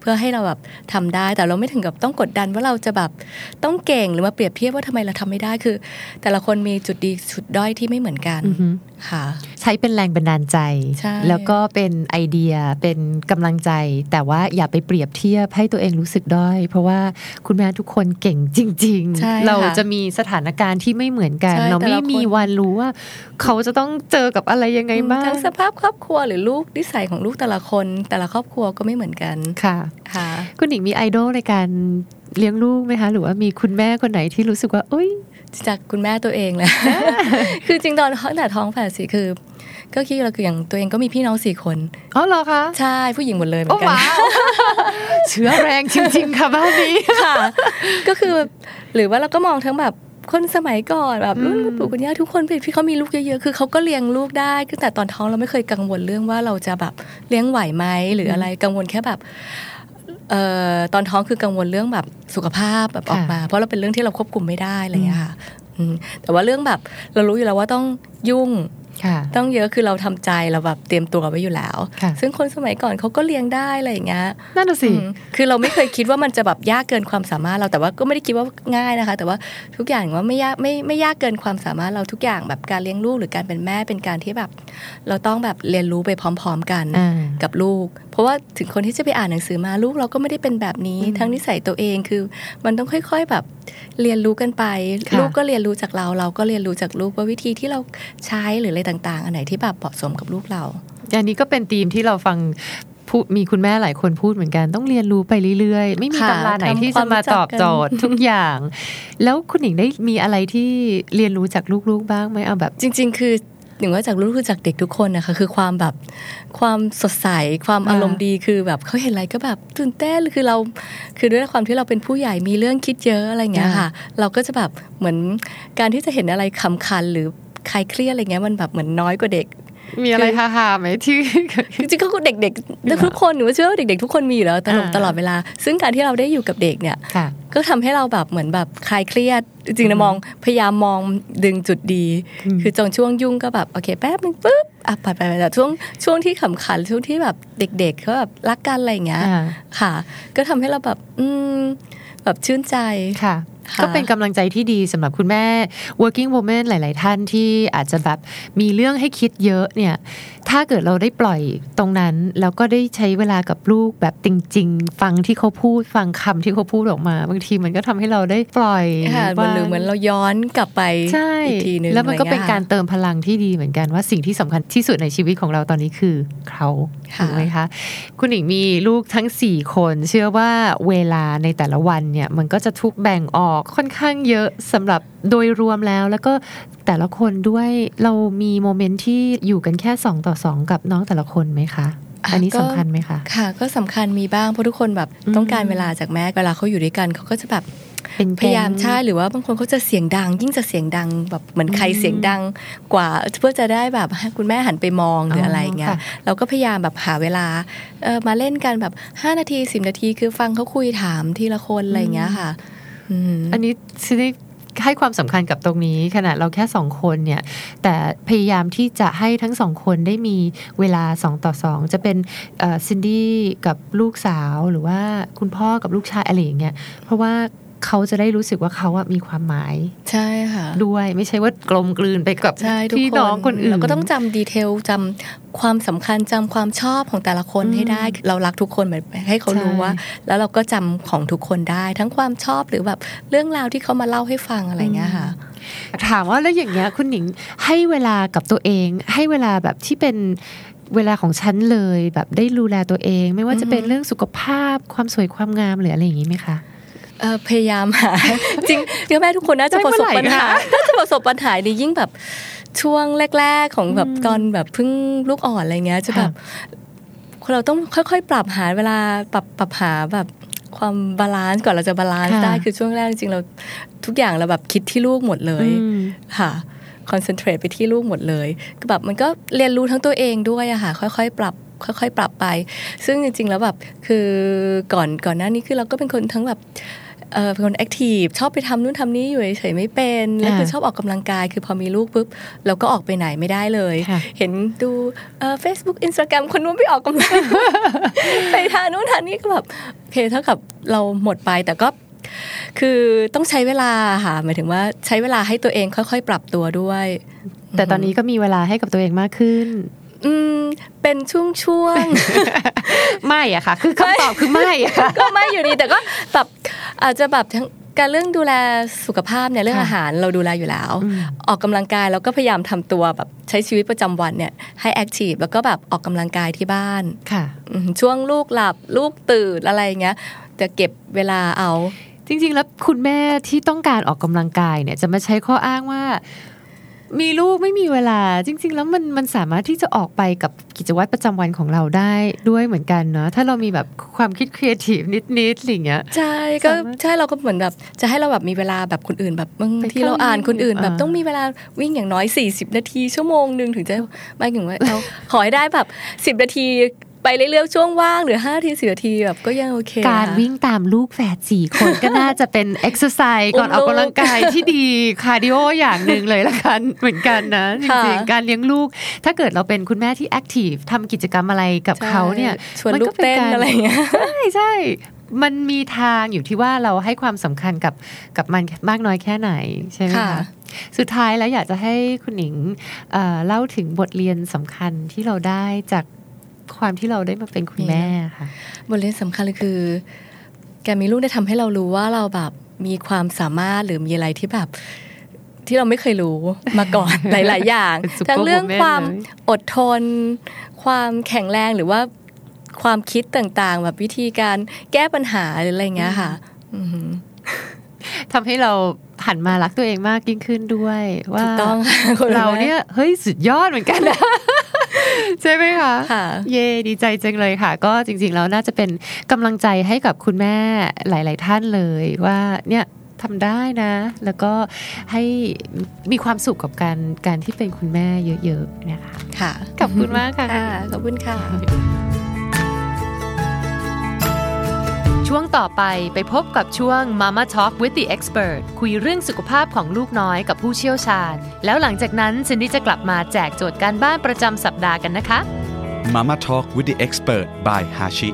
เพื่อให้เราแบบทำได้ แต่เราไม่ถึงกับต้องกดดันว่าเราจะแบบต้องเก่งหรือมาเปรียบเทียบว่าทำไมเราทำไม่ได้คือ แต่ละคนมีจุดดีจุดด้อยที่ไม่เหมือนกันอือฮึค่ะ ใช้เป็นแรงบันดาลใจใช่แล้วก็เป็นไอเดียเป็นกำลังใจ แต่ว่าอย่าไปเปรียบเทียบให้ตัวเองรู้สึกด้อย เพราะว่าคุณแม่ทุกคนเก่งจริงใช่ๆเราค่ะจะมีสถานการณ์ที่ไม่เหมือนกันใช่เราแต่ไม่ละคนมีวันรู้ว่า เขาจะต้องเจอกับอะไรยังไงบ้างทั้งสภาพครอบครัวหรือลูกนิสัยของลูกแต่ละคน แต่ละครอบครัวก็ไม่เหมือนกันค่ะค่ะ คุณหญิงมีไอดอลในการเลี้ยงลูกไหมคะ หรือว่ามีคุณแม่คนไหนที่รู้สึกว่าเอ้ยจากคุณแม่ตัวเองแหละคือจริงตอนตั้งแต่ท้องแฝดสี่คือ ก็คิดเราคืออย่างตัวเองก็มีพี่น้องสี่คนอ๋อเหรอคะใช่ผู้หญิงหมดเลยเหมืโอ้อนกันว้าวเชื้อแรงจริง ๆ ค่ะบ้านนี้ค่ะ ก็คือ หรือว่าเราก็มองทั้งแบบ คนสมัยก่อนแบบรุ่นอืมคุณปู่คุณย่าทุกคนที่เขามีลูกเยอะๆคือเขาก็เลี้ยงลูกได้ตั้งแต่ตอนท้องเราไม่เคยกังวลเรื่องว่าเราจะแบบเลี้ยงไหวไหมหรืออะไรกังวลแค่แบบเอ่อตอนท้องคือกังวลเรื่องแบบสุขภาพแบบออกมา เพราะเราเป็นเรื่องที่เราควบคุมไม่ได้อะไรอย่างเงี้ยค่ะอืมแต่ว่าเรื่องแบบเรารู้อยู่แล้วว่าต้องยุ่งค่ะ ต้องเยอะคือเราทำใจเราแบบเตรียมตัวไว้อยู่แล้วค่ะซึ่งคนสมัยก่อนเขาก็เลี้ยงได้อะไรอย่างเงี้ยนั่นน่ะสิอืมคือเราไม่เคยคิดว่ามันจะแบบยากเกินความสามารถเราแต่ว่าก็ไม่ได้คิดว่าง่ายนะคะ แต่ว่าทุกอย่างว่าไม่ยากไม่ไม่ยากเกินความสามารถเราทุกอย่างแบบการเลี้ยงลูกหรือการเป็นแม่เป็นการที่แบบ เราต้องแบบเรียนรู้ไปพร้อม ๆ กันอ่ากับลูกเพ ราะว่าถึงคนที่จะไปอ่านหนังสือมาลูกเราก็ไม่ได้เป็นแบบนี้อืมทั้งนิสัยตัวเองคือ มันต้องค่อย ๆแบบเรียนรู้กันไปค่ะลูกก็เรียนรู้จากเรา เราก็เรียนรู้จากลูกว่าวิธีที่เราใช้หรืออะไรต่างๆ อันไหนที่แบบเหมาะสมกับลูกเรา อันนี้ก็เป็นธีมที่เราฟังพูดมีคุณแม่หลายคนพูดเหมือนกันต้องเรียนรู้ไปเรื่อยๆ ไม่มีค่ะตำราไหนทำที่ควาจะมมารู้จักตอบโจทย์ทุกอย่าง แล้วคุณหญิงได้มีอะไรที่เรียนรู้จากลูกๆบ้างไหมเอาแบบ จริง ๆ คือ หนึ่งว่าจากลูกคือจากเด็กทุกคนนะคะคือความแบบความสดใสความอ่าอารมณ์ดีคือแบบเขาเห็นอะไรก็แบบตื่นเต้นคือเราคือด้วยความที่เราเป็นผู้ใหญ่มีเรื่องคิดเยอะอะไรอย่างเงี้ยค่ะ เราก็จะแบบเหมือนการที่จะเห็นอะไรขำคันหรือใครเครียดอะไรเงี้ยมันแบบเหมือนน้อยกว่าเด็ก มีอะไรฮาๆไหมที่จริงๆก็เด็กๆทุกคนหนูว่าเชื่อว่าเด็กๆทุกคนมีอยู่แล้วตลกอ่าตลอดเวลา ซึ่งการที่เราได้อยู่กับเด็กเนี่ยค่ะก็ทำให้เราแบบเหมือนแบบคลายเครียด จริงๆนะมองพยายามมองดึงจุดดีอืมคือจงช่วงยุ่งก็แบบโอเคแป๊บนึงปุ๊บอะปัดไปไปแต่ช่วงช่วงที่ขำขันช่วงที่แบบเด็กๆเขาแบบรักกันอะไรอย่างเงี้ยอ่าค่ะ ก็ทำให้เราแบบอืมแบบชื่นใจค่ะค่ะ ก็เป็นกำลังใจที่ดีสำหรับคุณแม่ working woman หลาย ๆ ท่านที่อาจจะแบบมีเรื่องให้คิดเยอะเนี่ย ถ้าเกิดเราได้ปล่อยตรงนั้น แล้วก็ได้ใช้เวลากับลูกแบบจริง ๆ ฟังที่เขาพูดฟังคำที่เขาพูดออกมา บางทีมันก็ทำให้เราได้ปล่อยค่ะเหมือนหรือเหมือนเราย้อนกลับไปใช่อีกทีนึงแล้วมันก็เป็นอะไรงี้ยการเติมพลังที่ดีเหมือนกันว่าสิ่งที่สำคัญที่สุดในชีวิตของเราตอนนี้คือเขาค่ะถูกไหมคะ คุณหญิงมีลูกทั้ง 4 คน เชื่อว่าเวลาในแต่ละวันเนี่ยมันก็จะทุกแบ่งออกค่อนข้างเยอะสำหรับโดยรวมแล้วแล้วก็ แต่ละคนด้วยเรามีโมเมนต์ที่อยู่กันแค่2ต่อ2 กับน้องแต่ละคนไหมคะอันนี้สำคัญไหมคะค่ะ ก็สำคัญมีบ้างเพราะทุกคนแบบอืมต้องการเวลาจากแม่เวลาเขาอยู่ด้วยกันเขาก็จะแบบเป็นพยายามใช่หรือว่าบางคนเขาจะเสียงดัง ยิ่งจะเสียงดังแบบเหมือนใครเสียงดังกว่าเพื่อจะได้แบบให้คุณแม่หันไปมองหรืออะไรอย่างเงี้ยค่ะเราก็พยายามแบบหาเวลาเออมาเล่นกันแบบ 5 นาที 10 นาทีคือฟังเขาคุยถามทีละคนอะไรอย่างเงี้ยค่ะอืมอันนี้ซิได้ ให้ความสำคัญกับตรงนี้ขนาดเราแค่สองคนเนี่ยแต่พยายามที่จะให้ทั้งสองคนได้มีเวลาสองต่อสองจะเป็นซินดี้กับลูกสาวหรือว่าคุณพ่อกับลูกชายอะไรอย่างเงี้ยเพราะว่า เขาจะได้รู้สึกว่าเขาอะมีความหมาย ใช่ค่ะ ด้วยไม่ใช่ว่ากลมกลืนไปกับใช่ทุกพี่คนน้องคนอื่นเราก็ต้องจำดีเทลจำความสำคัญจำความชอบของแต่ละคนอืมให้ได้ เรารักทุกคนเหมือนให้เขารู้ใช่ว่า แล้วเราก็จำของทุกคนได้ ทั้งความชอบหรือแบบเรื่องราวที่เขามาเล่าให้ฟังอะไรอย่างเงี้ยค่ะ ถามว่าแล้วอย่างเงี้ยคุณหนิงให้เวลากับตัวเอง ให้เวลาแบบที่เป็นเวลาของฉันเลยแบบได้ดูแลตัวเอง ไม่ว่าจะเป็นอือฮึเรื่องสุขภาพความสวยความงามหรืออะไรอย่างงี้ไหมคะเอ่อ พยายามหาจริงเดี๋ยวแม่ทุกคนน่าจะได้ประเมื่สอบไหร่ปัญหาคะน่าจะประสบปัญหาดียิ่งแบบช่วงแรก ๆ ของแบบอืมตอนแบบเพิ่งลูกอ่อนอะไรเงี้ยจะแบบเราต้องค่อย ๆ ปรับหาเวลาปรับปรับหาแบบความบาลานซ์ก่อนเราจะบาลานซ์ค่ะได้คือช่วงแรกจริงๆเราทุกอย่างเราแบบคิดที่ลูกหมดเลยอืมค่ะ concentrate ไปที่ลูกหมดเลยก็แบบมันก็เรียนรู้ทั้งตัวเองด้วยอะค่ะ ค่อยๆ ปรับ ค่อย ๆ ปรับไป ซึ่งจริง ๆ แล้วแบบคือก่อนก่อนหน้านี้คือเราก็เป็นคนทั้งแบบ เออเป็นคน active ชอบไปทำนู่นทำนี่อยู่เฉยๆไม่เป็นแล้วคือค่ะชอบออกกำลังกาย คือพอมีลูกปุ๊บเราก็ออกไปไหนไม่ได้เลยค่ะเห็นดูเอ่อ Facebook Instagram คนนู้นไปออกกำลังไปทานนู่นทานนี่ก็แบบโอเคเท่ากับเราหมดไปแต่ก็คือต้องใช้เวลาค่ะหมายถึงว่าใช้เวลาให้ตัวเองค่อยๆ ปรับตัวด้วย แต่ตอนนี้ก็มีเวลาให้กับตัวเองมากขึ้น อืมเป็นช่วงไม่อะค่ะ คือคำตอบคือไม่อะค่ะๆก็ไม่อยู่ดีแต่ก็แบบอาจจะแบบทั้งการเรื่องดูแลสุขภาพเนี่ยเรื่องค่ะอาหารเราดูแลอยู่แล้วอืมออกกำลังกายแล้วก็พยายามทำตัวแบบใช้ชีวิตประจำวันเนี่ยให้แอคทีฟแล้วก็แบบออกกำลังกายที่บ้านค่ะอืมช่วงลูกหลับลูกตื่นอะไรอย่างเงี้ยจะเก็บเวลาเอา จริง ๆ แล้วคุณแม่ที่ต้องการออกกำลังกายเนี่ยจะมาใช้ข้ออ้างว่า มีลูกไม่มีเวลาจริง ๆ แล้วมันมันสามารถที่จะออกไปกับกิจวัตรประจำวันของเราได้ด้วยเหมือนกันเนาะถ้าเรามีแบบความคิดครีเอทีฟนิดๆอะไรอย่างเงี้ยใช่ก็สามารถใช่เราก็เหมือนแบบจะให้เราแบบมีเวลาแบบคนอื่นแบบบางไปทีเราอ่านคนอื่นเข้าแบบอ่าต้องมีเวลาวิ่งอย่างน้อย 40 นาทีชั่วโมงหนึ่งถึงจะไม่ถึงว่าเราขอให้ได้แบบ 10 นาที ไปเรื่อยๆช่วงว่างหรือ5นาที10นาทีแบบก็ยังโอเค การค่ะวิ่งตามลูกแฝดสี่คนก็น่าจะเป็นเอ็กซ์ไซส์ก่อนอุ้อมอกลูกกำลังกายที่ดีคาร์ดิโออย่างหนึ่งเลยละกันเหมือนกันนะจค่ะริงๆการเลี้ยงลูก ถ้าเกิดเราเป็นคุณแม่ที่แอคทีฟทำกิจกรรมอะไรกับเขาเนี่ยชวนมัลูก็กป็เต้นการอะไรอย่างเงี้ยใช่ใช่มันมีทางอยู่ที่ว่าเราให้ความสำคัญกับกับมันมากน้อยแค่ไหนใช่ไหมค่ะคะสุดท้ายแล้วอยากจะให้คุณหนิงเอ่อเล่าถึงบทเรียนสำคัญที่เราได้จาก ความที่เราได้มาเป็นคุณแม่ค่ะบทเรียนสำคัญเลยคือการมีลูกได้ทำให้เรารู้ว่าเราแบบมีความสามารถหรือมีอะไรที่แบบ ที่เราไม่เคยรู้มาก่อนหลาย ๆ อย่างเป็น super ทั้งเรื่อง woman ความเลยอดทน ความแข็งแรงหรือว่าความคิดต่าง ๆ แบบวิธีการแก้ปัญหาหรืออะไรอย่างเงี้ยค่ะอือหือทำให้เราหันมารักตัวเองมากยิ่งขึ้นด้วย ว่าถูกต้องค่ะคุณเราแม่เนี่ยเฮ้ยสุดยอดเหมือนกันนะ ใช่ไหมคะค่ะเย่ดีใจจังเลยค่ะ ก็จริงๆแล้วน่าจะเป็นกำลังใจให้กับคุณแม่หลาย ๆ ท่านเลยว่าเนี่ยทำได้นะ แล้วก็ให้มีความสุขกับการการที่เป็นคุณแม่เยอะๆนะคะค่ะขอบคุณมากค่ะค่ะขอบคุณค่ะ ช่วงต่อไปไปพบกับช่วง Mama Talk with the Expert คุยเรื่องสุขภาพของลูกน้อยกับผู้เชี่ยวชาญ แล้วหลังจากนั้นซินดี้จะกลับมาแจกโจทย์การบ้านประจำสัปดาห์กันนะคะ Mama Talk with the Expert by Hashi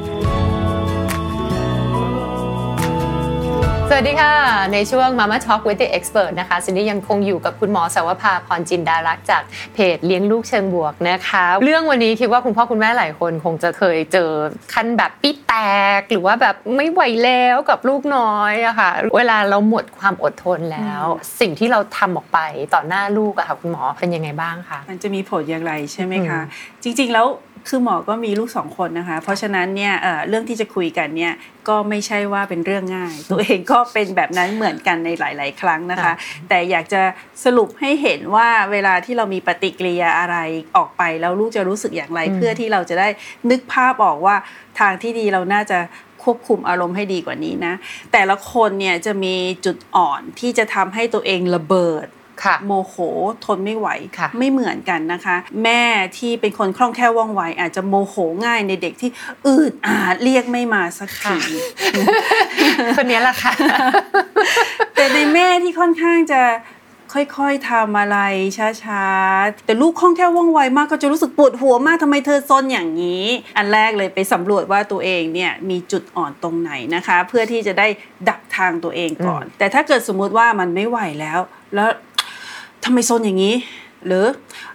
สวัสดีค่ะ ในช่วง Mama Talk with the Expert นะคะซินดี้ยังคงอยู่กับคุณหมอสาวภาพรจินดารักษ์จากเพจเลี้ยงลูกเชิงบวกนะคะ เรื่องวันนี้คิดว่าคุณพ่อคุณแม่หลายคนคงจะเคยเจอขั้นแบบปีแตก หรือว่าแบบไม่ไหวแล้วกับลูกน้อยอะค่ะ เวลาเราหมดความอดทนแล้ว สิ่งที่เราทำออกไปต่อหน้าลูกอะค่ะคุณหมอเป็นยังไงบ้างคะมันจะมีผลอย่างไรใช่ไหมคะ จริง ๆ แล้ว คือหมอก็มีลูกสองคนนะคะ เพราะฉะนั้นเนี่ยเเรื่องที่จะคุยกันเนี่ยก็ไม่ใช่ว่าเป็นเรื่องง่าย ตัวเองก็เป็นแบบนั้นเหมือนกันในหลาย ๆ ครั้งนะคะ แต่อยากจะสรุปให้เห็นว่าเวลาที่เรามีปฏิกิริยาอะไรออกไปแล้วลูกจะรู้สึกอย่างไร เพื่อที่เราจะได้นึกภาพออกว่าทางที่ดีเราน่าจะควบคุมอารมณ์ให้ดีกว่านี้นะ แต่ละคนเนี่ยจะมีจุดอ่อนที่จะทำให้ตัวเองระเบิด โมโหทนไม่ไหวไม่เหมือนกันนะคะ แม่ที่เป็นคนคล่องแคล่วว่องไว อาจจะโมโหง่ายในเด็กที่อืดอาดเรียกไม่มาสักทีคนนี้แหละค่ะ แต่ในแม่ที่ค่อนข้างจะค่อยๆทำอะไรช้าๆ แต่ลูกคล่องแคล่วว่องไวมากก็จะรู้สึกปวดหัวมากทำไมเธอซนอย่างนี้ อันแรกเลยไปสำรวจว่าตัวเองเนี่ยมีจุดอ่อนตรงไหนนะคะ เพื่อที่จะได้ดักทางตัวเองก่อน แต่ถ้าเกิดสมมุติว่ามันไม่ไหวแล้ว แล้ว ทำไมซนอย่างนี้ หรือ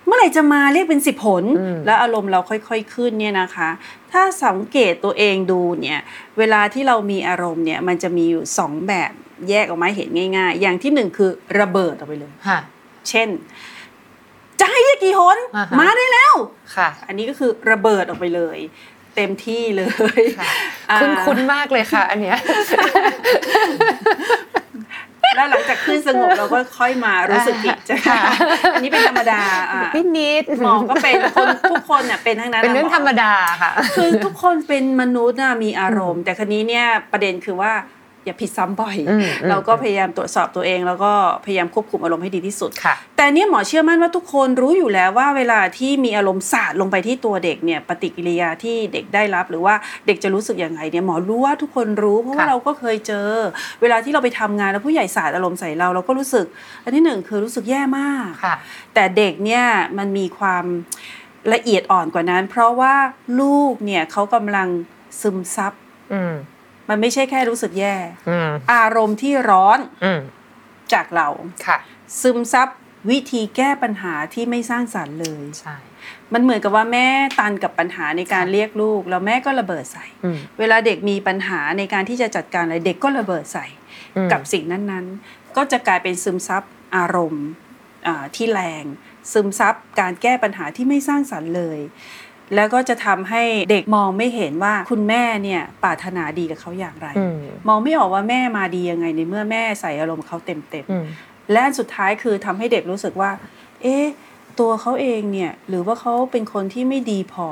เมื่อไหร่จะมาเรียกเป็นสิบผล แล้วอารมณ์เราค่อยๆขึ้นเนี่ยนะคะ ถ้าสังเกตตัวเองดูเนี่ยเวลาที่เรามีอารมณ์เนี่ยมันจะมีอยู่สองแบบแยกออกมาเห็นง่ายๆ อย่างที่หนึ่งคือระเบิดออกไปเลยเช่นจะให้เรียกกี่หนมาได้แล้วค่ะ อันนี้ก็คือระเบิดออกไปเลย เต็มที่เลย คุ้นคุ้นมากเลยค่ะ อันเนี้ย แล้วหลังจากขึ้นสงบเราก็ค่อยมารู้สึกผิดใช่ไหมอันนี้เป็นธรรมดาพี่นิดหมอก็เป็นคนทุกคนเนี่ยเป็นทั้งนั้นเป็นเรื่องธรรมดาค่ะ คือทุกคนเป็นมนุษย์มีอารมณ์ แต่ครนี้เนี่ยประเด็นคือว่า อย่าผิดซ้ำบ่อย เราก็พยายามตรวจสอบตัวเอง แล้วก็พยายามควบคุมอารมณ์ให้ดีที่สุด แต่เนี่ยหมอเชื่อมั่นว่าทุกคนรู้อยู่แล้วว่าเวลาที่มีอารมณ์สาดลงไปที่ตัวเด็กเนี่ยปฏิกิริยาที่เด็กได้รับ หรือว่าเด็กจะรู้สึกยังไงเนี่ยหมอรู้ว่าทุกคนรู้เพราะว่าเราก็เคยเจอ เวลาที่เราไปทำงานแล้วผู้ใหญ่สาดอารมณ์ใส่เราเราก็รู้สึก อันที่หนึ่งคือรู้สึกแย่มาก แต่เด็กเนี่ยมันมีความละเอียดอ่อนกว่านั้น เพราะว่าลูกเนี่ยเขากำลังซึมซับ มันไม่ใช่แค่รู้สึกแย่ อารมณ์ที่ร้อนจากเราซึมซับวิธีแก้ปัญหาที่ไม่สร้างสรรค์เลยใช่มันเหมือนกับว่าแม่ตันกับปัญหาในการเรียกลูก แล้วแม่ก็ระเบิดใส่ เวลาเด็กมีปัญหาในการที่จะจัดการอะไรเด็กก็ระเบิดใส่ กับสิ่งนั้นๆ ก็จะกลายเป็นซึมซับอารมณ์ที่แรง ซึมซับการแก้ปัญหาที่ไม่สร้างสรรค์เลย แล้วก็จะทำให้เด็กมองไม่เห็นว่าคุณแม่เนี่ยปรารถนาดีกับเขาอย่างไร มองไม่ออกว่าแม่มาดียังไงในเมื่อแม่ใส่อารมณ์เขาเต็มๆและสุดท้ายคือทำให้เด็กรู้สึกว่า เอ๊ะตัวเขาเองเนี่ยหรือว่าเขาเป็นคนที่ไม่ดีพอ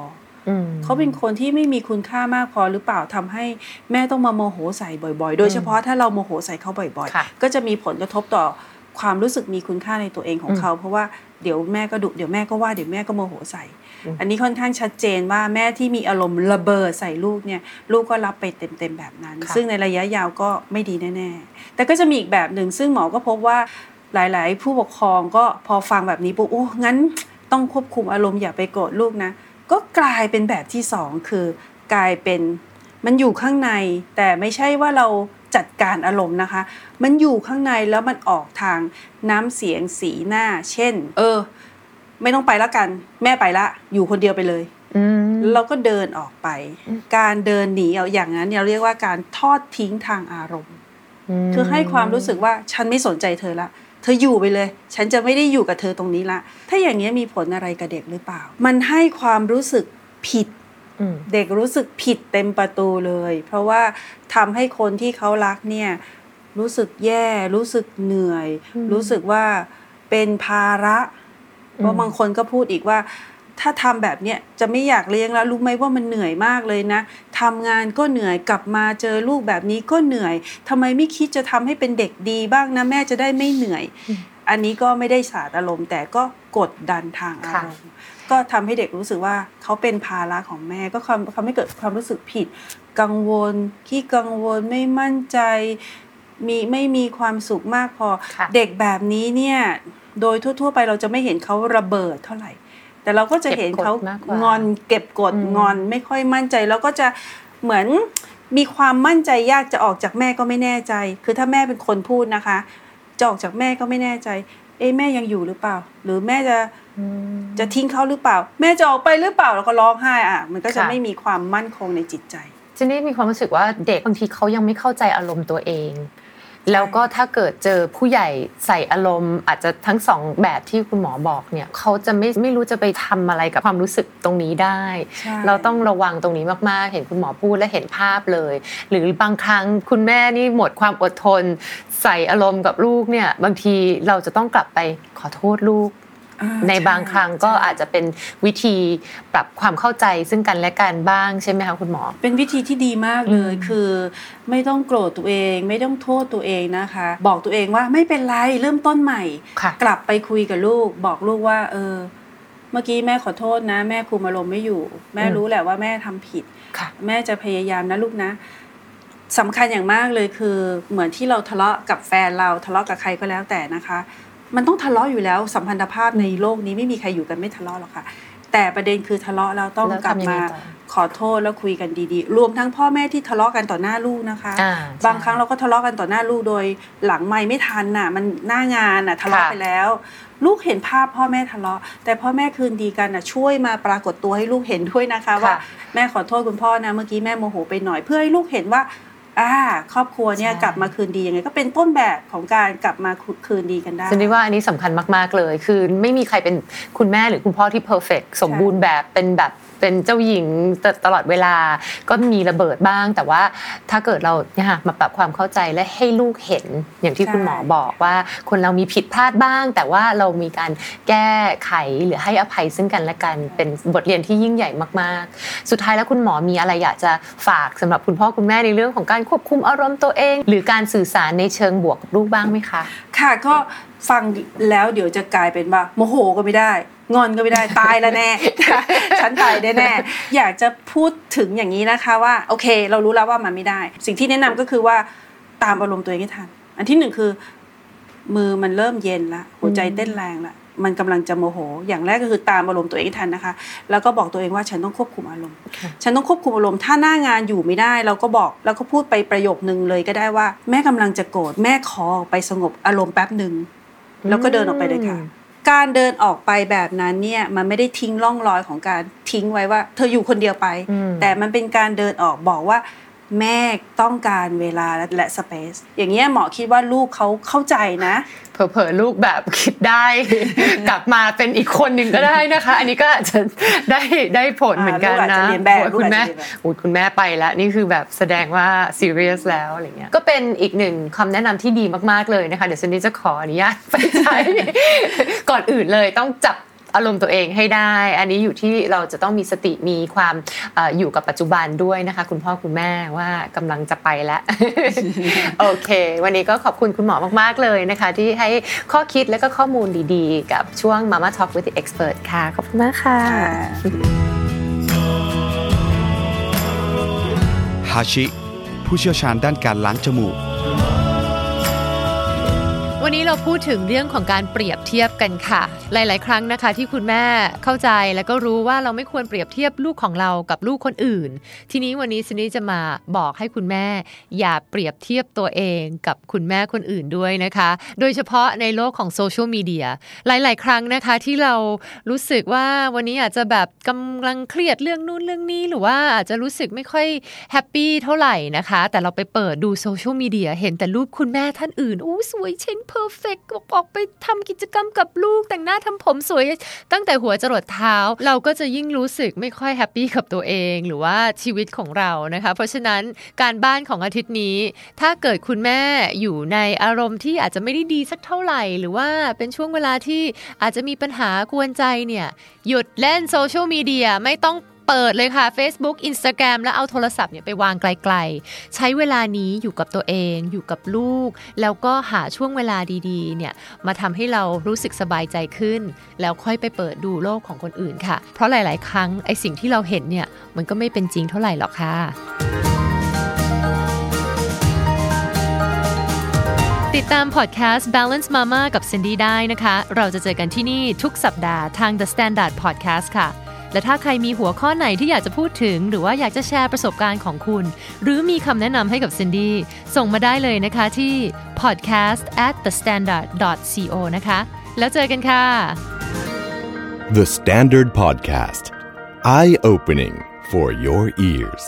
เขาเป็นคนที่ไม่มีคุณค่ามากพอหรือเปล่าทำให้แม่ต้องมาโมโหใส่บ่อย ๆ โดยเฉพาะถ้าเราโมโหใส่เขาบ่อย ๆ ก็จะมีผลกระทบต่อ ความรู้สึกมีคุณค่าในตัวเองของเขา เพราะว่าเดี๋ยวแม่ก็ดุเดี๋ยวแม่ก็ว่าเดี๋ยวแม่ก็โมโหใส่ อันนี้ค่อนข้างชัดเจนว่าแม่ที่มีอารมณ์ระเบิดใส่ลูกเนี่ยลูกก็รับไปเต็มๆแบบนั้น ซึ่งในระยะยาวก็ไม่ดีแน่ๆ แต่ก็จะมีอีกแบบหนึ่งซึ่งหมอก็พบว่าหลายๆ ผู้ปกครองก็พอฟังแบบนี้ปุ๊บโอ้งั้นต้องควบคุมอารมณ์อย่าไปโกรธลูกนะ ก็กลายเป็นแบบที่สองคือกลายเป็นมันอยู่ข้างใน แต่ไม่ใช่ว่าเรา จัดการอารมณ์นะคะ มันอยู่ข้างในแล้วมันออกทางน้ำเสียงสีหน้า เช่น เออ ไม่ต้องไปแล้วกัน แม่ไปละ อยู่คนเดียวไปเลยเราก็เดินออกไป การเดินหนีเอาอย่างนั้นเราเรียกว่าการทอดทิ้งทางอารมณ์คือให้ความรู้สึกว่าฉันไม่สนใจเธอละเธออยู่ไปเลย ฉันจะไม่ได้อยู่กับเธอตรงนี้ละ ถ้าอย่างนี้มีผลอะไรกับเด็กหรือเปล่า มันให้ความรู้สึกผิด เด็กรู้สึกผิดเต็มประตูเลย เพราะว่าทำให้คนที่เขารักเนี่ย รู้สึกแย่รู้สึกเหนื่อย รู้สึกว่าเป็นภาระเพราะบางคนก็พูดอีกว่า ถ้าทำแบบเนี้ยจะไม่อยากเลี้ยงแล้วรู้ไหมว่ามันเหนื่อยมากเลยนะทำงานก็เหนื่อยกลับมาเจอลูกแบบนี้ก็เหนื่อยทำไมไม่คิดจะทำให้เป็นเด็กดีบ้างนะแม่จะได้ไม่เหนื่อย อันนี้ก็ไม่ได้สาดอารมณ์แต่ก็กดดันทางอารมณ์ ก็ทำให้เด็กรู้สึกว่าเขาเป็นภาระของแม่ก็ความทำให้เกิดความรู้สึกผิด กังวลขี้กังวลไม่มั่นใจมีไม่มีความสุขมากพอ เด็กแบบนี้เนี่ยโดยทั่ว ๆ ไปเราจะไม่เห็นเขาระเบิดเท่าไหร่ แต่เราก็จะเห็นเขางอนเก็บกดงอนไม่ค่อยมั่นใจ แล้วก็จะเหมือนมีความมั่นใจยากจะออกจากแม่ก็ไม่แน่ใจ คือถ้าแม่เป็นคนพูดนะคะจะออกจากแม่ก็ไม่แน่ใจ เอ้แม่ยังอยู่หรือเปล่า หรือแม่จะ จะทิ้งเขาหรือเปล่า แม่จะออกไปหรือเปล่าแล้วก็ร้องไห้อะ มันก็จะไม่มีความมั่นคงในจิตใจเจนนี่มีความรู้สึกว่าเด็กบางทีเขายังไม่เข้าใจอารมณ์ตัวเอง แล้วก็ถ้าเกิดเจอผู้ใหญ่ใส่อารมณ์ อาจจะทั้งสองแบบที่คุณหมอบอกเนี่ยเขาจะไม่ไม่รู้จะไปทำอะไรกับความรู้สึกตรงนี้ได้ เราต้องระวังตรงนี้มากๆ เห็นคุณหมอพูดและเห็นภาพเลย หรือบางครั้งคุณแม่นี่หมดความอดทน ใส่อารมณ์กับลูกเนี่ยบางทีเราจะต้องกลับไปขอโทษลูก ในบางครั้งก็อาจจะเป็นวิธีปรับความเข้าใจซึ่งกันและกันบ้างใช่ไหมคะคุณหมอ เป็นวิธีที่ดีมากเลยคือไม่ต้องโกรธตัวเอง ไม่ต้องโทษตัวเองนะคะ บอกตัวเองว่าไม่เป็นไรเริ่มต้นใหม่ กลับไปคุยกับลูก บอกลูกว่า เออ เมื่อกี้แม่ขอโทษนะ แม่คุมอารมณ์ไม่อยู่ แม่รู้แหละว่าแม่ทำผิดแม่จะพยายามนะลูกนะสำคัญอย่างมากเลยคือเหมือนที่เราทะเลาะกับแฟนเราทะเลาะกับใครก็แล้วแต่นะคะ มันต้องทะเลาะอยู่แล้วสัมพันธภาพในโลกนี้ไม่มีใครอยู่กันไม่ทะเลาะหรอกค่ะ แต่ประเด็นคือทะเลาะเราต้องกลับมาขอโทษแล้วคุยกันดีๆ รวมทั้งพ่อแม่ที่ทะเลาะกันต่อหน้าลูกนะคะ บางครั้งเราก็ทะเลาะกันต่อหน้าลูกโดยหลังไม่ไม่ทันน่ะ มันหน้างานน่ะทะเลาะไปแล้ว ลูกเห็นภาพพ่อแม่ทะเลาะ แต่พ่อแม่คืนดีกันน่ะช่วยมาปรากฏตัวให้ลูกเห็นด้วยนะคะ ว่าแม่ขอโทษคุณพ่อนะเมื่อกี้แม่โมโหไปหน่อยเพื่อให้ลูกเห็นว่า อ่าครอบครัวเนี่ยกลับมาคืนดียังไงก็เป็นต้นแบบของการกลับมาคืนดีกันได้ฉันว่าอันนี้สำคัญมากๆเลย คือไม่มีใครเป็นคุณแม่หรือคุณพ่อที่เพอร์เฟกสมบูรณ์แบบเป็นแบบ เป็นเจ้าหญิงตลอดเวลาก็มีระเบิดบ้าง แต่ว่าถ้าเกิดเราเนี่ยมาปรับความเข้าใจและให้ลูกเห็นอย่างที่คุณหมอบอกว่า คนเรามีผิดพลาดบ้าง แต่ว่าเรามีการแก้ไขหรือให้อภัยซึ่งกันและกันเป็นบทเรียนที่ยิ่งใหญ่มากๆ สุดท้ายแล้วคุณหมอมีอะไรอยากจะฝากสำหรับคุณพ่อคุณแม่ในเรื่องของการควบคุมอารมณ์ตัวเอง หรือการสื่อสารในเชิงบวกกับลูกบ้างไหมคะ ค่ะก็ฟังแล้วเดี๋ยวจะกลายเป็นว่าโมโหก็ไม่ได้ งอนก็ไม่ได้ตายแล้วแน่ฉันตายได้แน่อยากจะพูดถึงอย่างนี้นะคะว่าโอเค เรารู้แล้วว่ามันไม่ได้ สิ่งที่แนะนำก็คือว่าตามอารมณ์ตัวเองให้ทัน อันที่หนึ่งคือ มือมันเริ่มเย็นละหัวใจเต้นแรงละมันกำลังจะโมโห อย่างแรกก็คือตามอารมณ์ตัวเองทันนะคะ แล้วก็บอกตัวเองว่าฉันต้องควบคุมอารมณ์ ฉันต้องควบคุมอารมณ์ ถ้าหน้างานอยู่ไม่ได้ เราก็บอก แล้วก็พูดไปประโยคนึงเลยก็ได้ว่า แม่กำลังจะโกรธ แม่ขอไปสงบอารมณ์แป๊บหนึ่ง แล้วก็เดินออกไปเลยค่ะ การเดินออกไปแบบนั้นเนี่ยมันไม่ได้ทิ้งร่องรอยของการทิ้งไว้ว่า เธออยู่คนเดียวไป แต่มันเป็นการเดินออกบอกว่า แม่ต้องการเวลาและสเปซอย่างเงี้ยหมอคิดว่าลูกเขาเข้าใจนะ เผลอๆลูกแบบคิดได้ กลับมาเป็นอีกคนหนึ่งก็ได้นะคะ อันนี้ก็อาจจะได้ได้ผลเหมือนกันนะคุณแม่อุดคุณแม่ไปแล้วนี่คือแบบแสดงว่าซีเรียสแล้วอะไรเงี้ยก็เป็นอีกหนึ่งคำแนะนำที่ดีมากๆเลยนะคะ เดี๋ยวซันนี่จะขออนุญาตไปใช้ก่อนอื่นเลยต้องจับ อารมณ์ตัวเองให้ได้ อันนี้อยู่ที่เราจะต้องมีสติมีความออยู่กับปัจจุบันด้วยนะคะ คุณพ่อคุณแม่ว่ากำลังจะไปแล้วโอเค วันนี้ก็ขอบคุณคุณหมอมาก ๆ เลยนะคะ ที่ให้ข้อคิดและก็ข้อมูลดีๆ กับช่วง Mama Talk with the Expert ค่ะ ขอบคุณมากค่ะ ฮาชิ ผู้เชี่ยวชาญด้านการล้างจมูก วันนี้เราพูดถึงเรื่องของการเปรียบเทียบกันค่ะ หลาย ๆ ครั้งนะคะ ที่คุณแม่เข้าใจแล้วก็รู้ว่าเราไม่ควรเปรียบเทียบลูกของเรากับลูกคนอื่น ทีนี้วันนี้ซินี่จะมาบอกให้คุณแม่ อย่าเปรียบเทียบตัวเองกับคุณแม่คนอื่นด้วยนะคะ โดยเฉพาะในโลกของโซเชียลมีเดียหลาย ๆ ครั้งนะคะที่เรารู้สึกว่าวันนี้อาจจะแบบกำลังเครียดเรื่องนู้นเรื่องนี้หรือว่าอาจจะรู้สึกไม่ค่อย happy เท่าไหร่นะคะ แต่เราไปเปิดดูโซเชียลมีเดียเห็นแต่รูปคุณแม่ท่านอื่นอู้สวยเช้ง perfectออกไปทำกิจกรรมกับลูกแต่งหน้าทำผมสวย ตั้งแต่หัวจรดเท้า เราก็จะยิ่งรู้สึกไม่ค่อย happy กับตัวเอง หรือว่าชีวิตของเรานะคะ เพราะฉะนั้นการบ้านของอาทิตย์นี้ ถ้าเกิดคุณแม่อยู่ในอารมณ์ที่อาจจะไม่ได้ดีสักเท่าไหร่ หรือว่าเป็นช่วงเวลาที่อาจจะมีปัญหากวนใจเนี่ยหยุดเล่นโซเชียลมีเดียไม่ต้อง เปิดเลยค่ะ Facebook Instagram แล้วเอาโทรศัพท์เนี่ยไปวางไกลๆ ใช้เวลานี้อยู่กับตัวเองอยู่กับลูก แล้วก็หาช่วงเวลาดีๆเนี่ยมาทำให้เรารู้สึกสบายใจขึ้น แล้วค่อยไปเปิดดูโลกของคนอื่นค่ะ เพราะหลายๆ ครั้งไอสิ่งที่เราเห็นเนี่ยมันก็ไม่เป็นจริงเท่าไหร่หรอกค่ะติดตามพอดแคสต์ Balance Mama กับ Cindy ได้นะคะ เราจะเจอกันที่นี่ทุกสัปดาห์ทาง The Standard Podcast ค่ะ และถ้าใครมีหัวข้อไหนที่อยากจะพูดถึง หรือว่าอยากจะแชร์ประสบการณ์ของคุณ หรือมีคำแนะนำให้กับซินดี้ส่งมาได้เลยนะคะที่ podcast at the standard co นะคะ แล้วเจอกันค่ะ The Standard Podcast Eye Opening for Your Ears